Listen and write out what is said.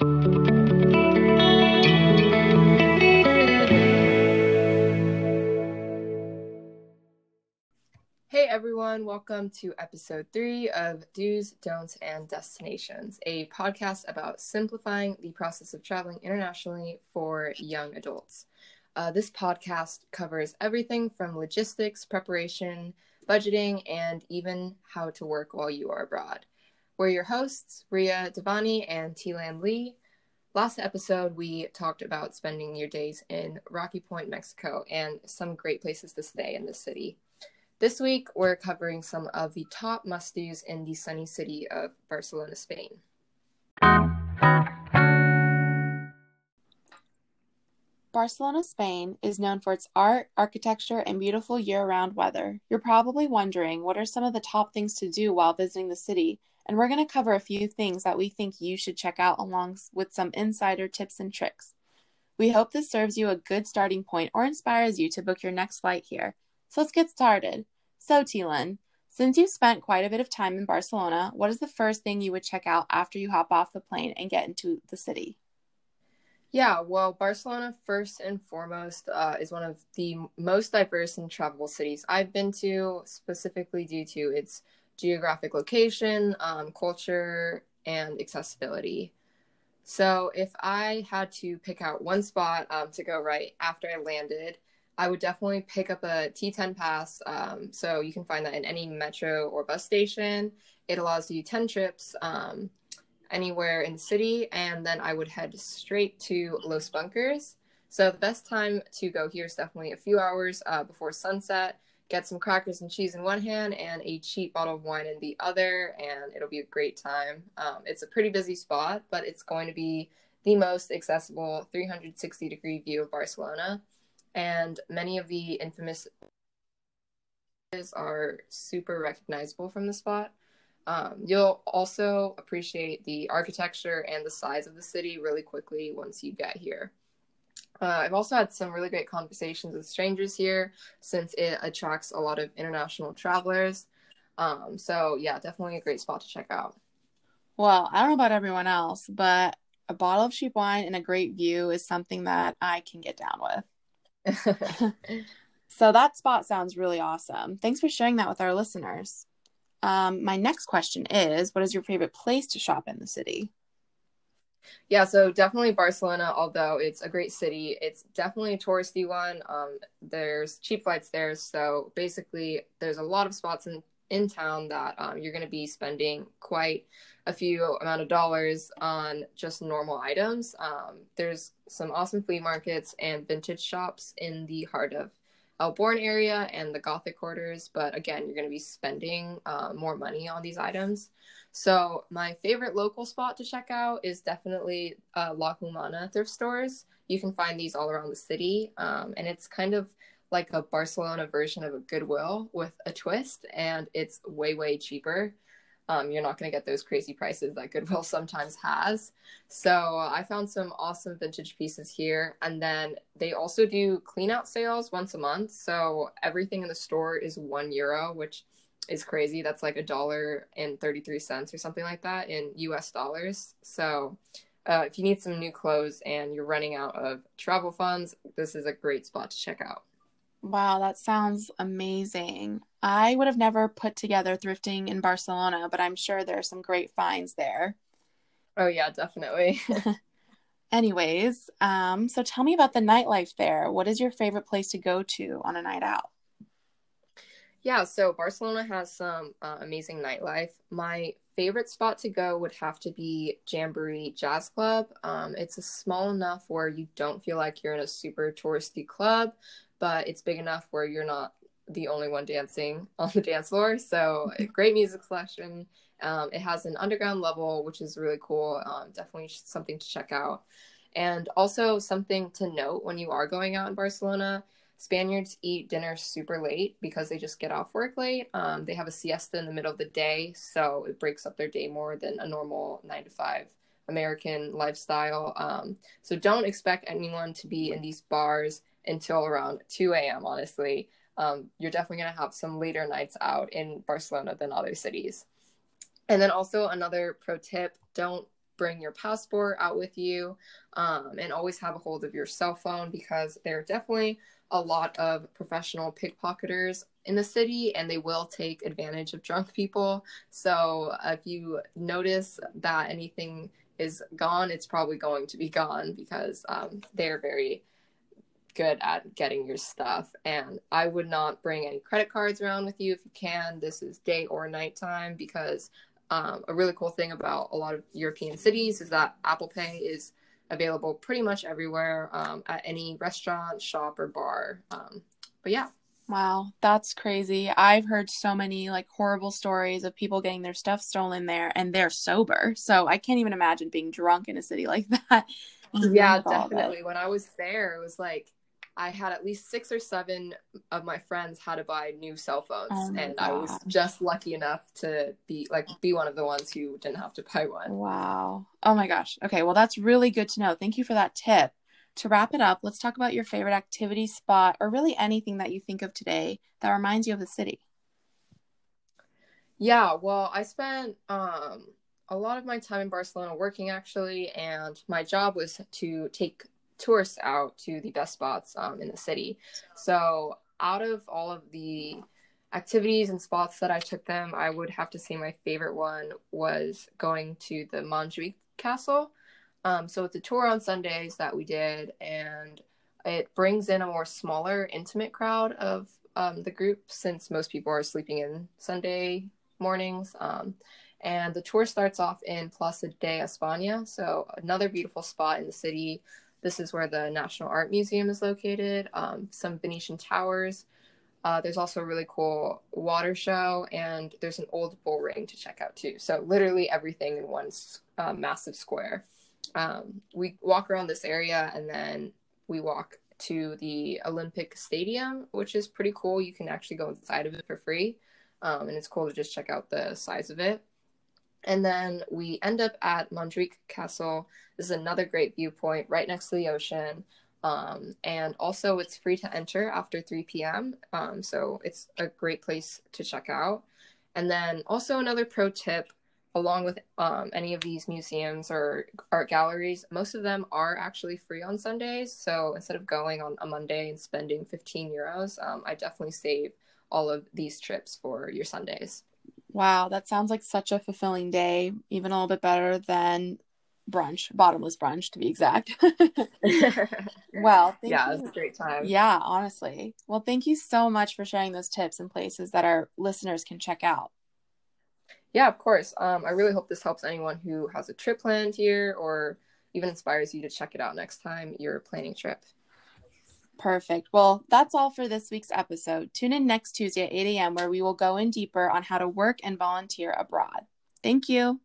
Hey everyone, welcome to episode three of Do's, Don'ts, and Destinations, a podcast about simplifying the process of traveling internationally for young adults. Uh, this podcast covers everything from logistics, preparation, budgeting, and even how to work while you are abroad. We're your hosts, Reeya Devani and Thylan Lee. Last episode, we talked about spending your days in Rocky Point, Mexico, and some great places to stay in the city. This week, we're covering some of the top must dos in the sunny city of Barcelona, Spain. Barcelona, Spain is known for its art, architecture, and beautiful year round weather. You're probably wondering what are some of the top things to do while visiting the city, and we're going to cover a few things that we think you should check out along with some insider tips and tricks. We hope this serves you a good starting point or inspires you to book your next flight here. So let's get started. So, Thylan, since you've spent quite a bit of time in Barcelona, what is the first thing you would check out after you hop off the plane and get into the city? Yeah, well, Barcelona, first and foremost, uh, is one of the most diverse and travelable cities I've been to, specifically due to its geographic location, um, culture, and accessibility. So, if I had to pick out one spot um, to go right after I landed, I would definitely pick up a T10 pass. Um, so you can find that in any metro or bus station. It allows you 10 trips um, anywhere in the city, and then I would head straight to Los Bunkers. So the best time to go here is definitely a few hours uh, before sunset. Get some crackers and cheese in one hand and a cheap bottle of wine in the other, and it'll be a great time. Um, it's a pretty busy spot, but it's going to be the most accessible 360 degree view of Barcelona and many of the infamous are super recognizable from the spot. Um, you'll also appreciate the architecture and the size of the city really quickly once you get here. Uh, I've also had some really great conversations with strangers here since it attracts a lot of international travelers. Um, so, yeah, definitely a great spot to check out. Well, I don't know about everyone else, but a bottle of cheap wine and a great view is something that I can get down with. so that spot sounds really awesome. Thanks for sharing that with our listeners. Um, my next question is What is your favorite place to shop in the city? Yeah, so definitely Barcelona, although it's a great city, it's definitely a touristy one. Um, there's cheap flights there. So basically, there's a lot of spots in, in town that um, you're going to be spending quite a few amount of dollars on just normal items. Um, there's some awesome flea markets and vintage shops in the heart of El Born area and the Gothic quarters, but again, you're going to be spending uh, more money on these items. So my favorite local spot to check out is definitely uh, La Humana thrift stores. You can find these all around the city, um, and it's kind of like a Barcelona version of a Goodwill with a twist, and it's way way cheaper. Um, you're not going to get those crazy prices that Goodwill sometimes has. So I found some awesome vintage pieces here. And then they also do clean out sales once a month. So everything in the store is one euro, which is crazy. That's like a dollar and 33 cents or something like that in US dollars. So uh, if you need some new clothes and you're running out of travel funds, this is a great spot to check out. Wow, that sounds amazing. I would have never put together thrifting in Barcelona, but I'm sure there are some great finds there. Oh yeah, definitely. Anyways, um, so tell me about the nightlife there. What is your favorite place to go to on a night out? Yeah, so Barcelona has some uh, amazing nightlife. My favorite spot to go would have to be Jamboree Jazz Club. Um, it's a small enough where you don't feel like you're in a super touristy club, but it's big enough where you're not the only one dancing on the dance floor. So great music selection. Um, it has an underground level, which is really cool. Um, definitely something to check out. And also something to note when you are going out in Barcelona. Spaniards eat dinner super late because they just get off work late. Um, they have a siesta in the middle of the day, so it breaks up their day more than a normal nine to five American lifestyle. Um, so don't expect anyone to be in these bars until around 2 a.m., honestly um, you're definitely going to have some later nights out in Barcelona than other cities. And then also another pro tip don't bring your passport out with you um, and always have a hold of your cell phone because there are definitely a lot of professional pickpocketers in the city and they will take advantage of drunk people. So if you notice that anything is gone, it's probably going to be gone because um, they're very good at getting your stuff. And I would not bring any credit cards around with you if you can. This is day or night time because um, a really cool thing about a lot of European cities is that Apple Pay is available pretty much everywhere um, at any restaurant, shop, or bar. Um, but yeah. Wow, that's crazy. I've heard so many like horrible stories of people getting their stuff stolen there and they're sober. So I can't even imagine being drunk in a city like that. yeah, definitely. When I was there, it was like I had at least six or seven of my friends had to buy new cell phones, oh and. I was just lucky enough to be like be one of the ones who didn't have to buy one. Wow! Oh my gosh. Okay, well that's really good to know. Thank you for that tip. To wrap it up, let's talk about your favorite activity spot, or really anything that you think of today that reminds you of the city. Yeah, well, I spent um, a lot of my time in Barcelona working actually, and my job was to take tourists out to the best spots um, in the city. So, out of all of the activities and spots that I took them, I would have to say my favorite one was going to the Montjuic Castle. Um, so, it's a tour on Sundays that we did, and it brings in a more smaller, intimate crowd of um, the group since most people are sleeping in Sunday mornings. Um, and the tour starts off in Plaza de España, so another beautiful spot in the city this is where the National Art Museum is located, um, some Venetian towers. Uh, there's also a really cool water show, and there's an old bull ring to check out too. So, literally everything in one uh, massive square. Um, we walk around this area and then we walk to the Olympic Stadium, which is pretty cool. You can actually go inside of it for free, um, and it's cool to just check out the size of it. And then we end up at Montjuic Castle. This is another great viewpoint right next to the ocean. Um, and also, it's free to enter after 3 p.m. Um, so it's a great place to check out. And then, also, another pro tip along with um, any of these museums or art galleries, most of them are actually free on Sundays. So instead of going on a Monday and spending 15 euros, um, I definitely save all of these trips for your Sundays. Wow, that sounds like such a fulfilling day, even a little bit better than brunch, bottomless brunch to be exact. well, yeah, you. it was a great time. Yeah, honestly. Well, thank you so much for sharing those tips and places that our listeners can check out. Yeah, of course. Um, I really hope this helps anyone who has a trip planned here or even inspires you to check it out next time you're planning a trip. Perfect. Well, that's all for this week's episode. Tune in next Tuesday at 8 a.m., where we will go in deeper on how to work and volunteer abroad. Thank you.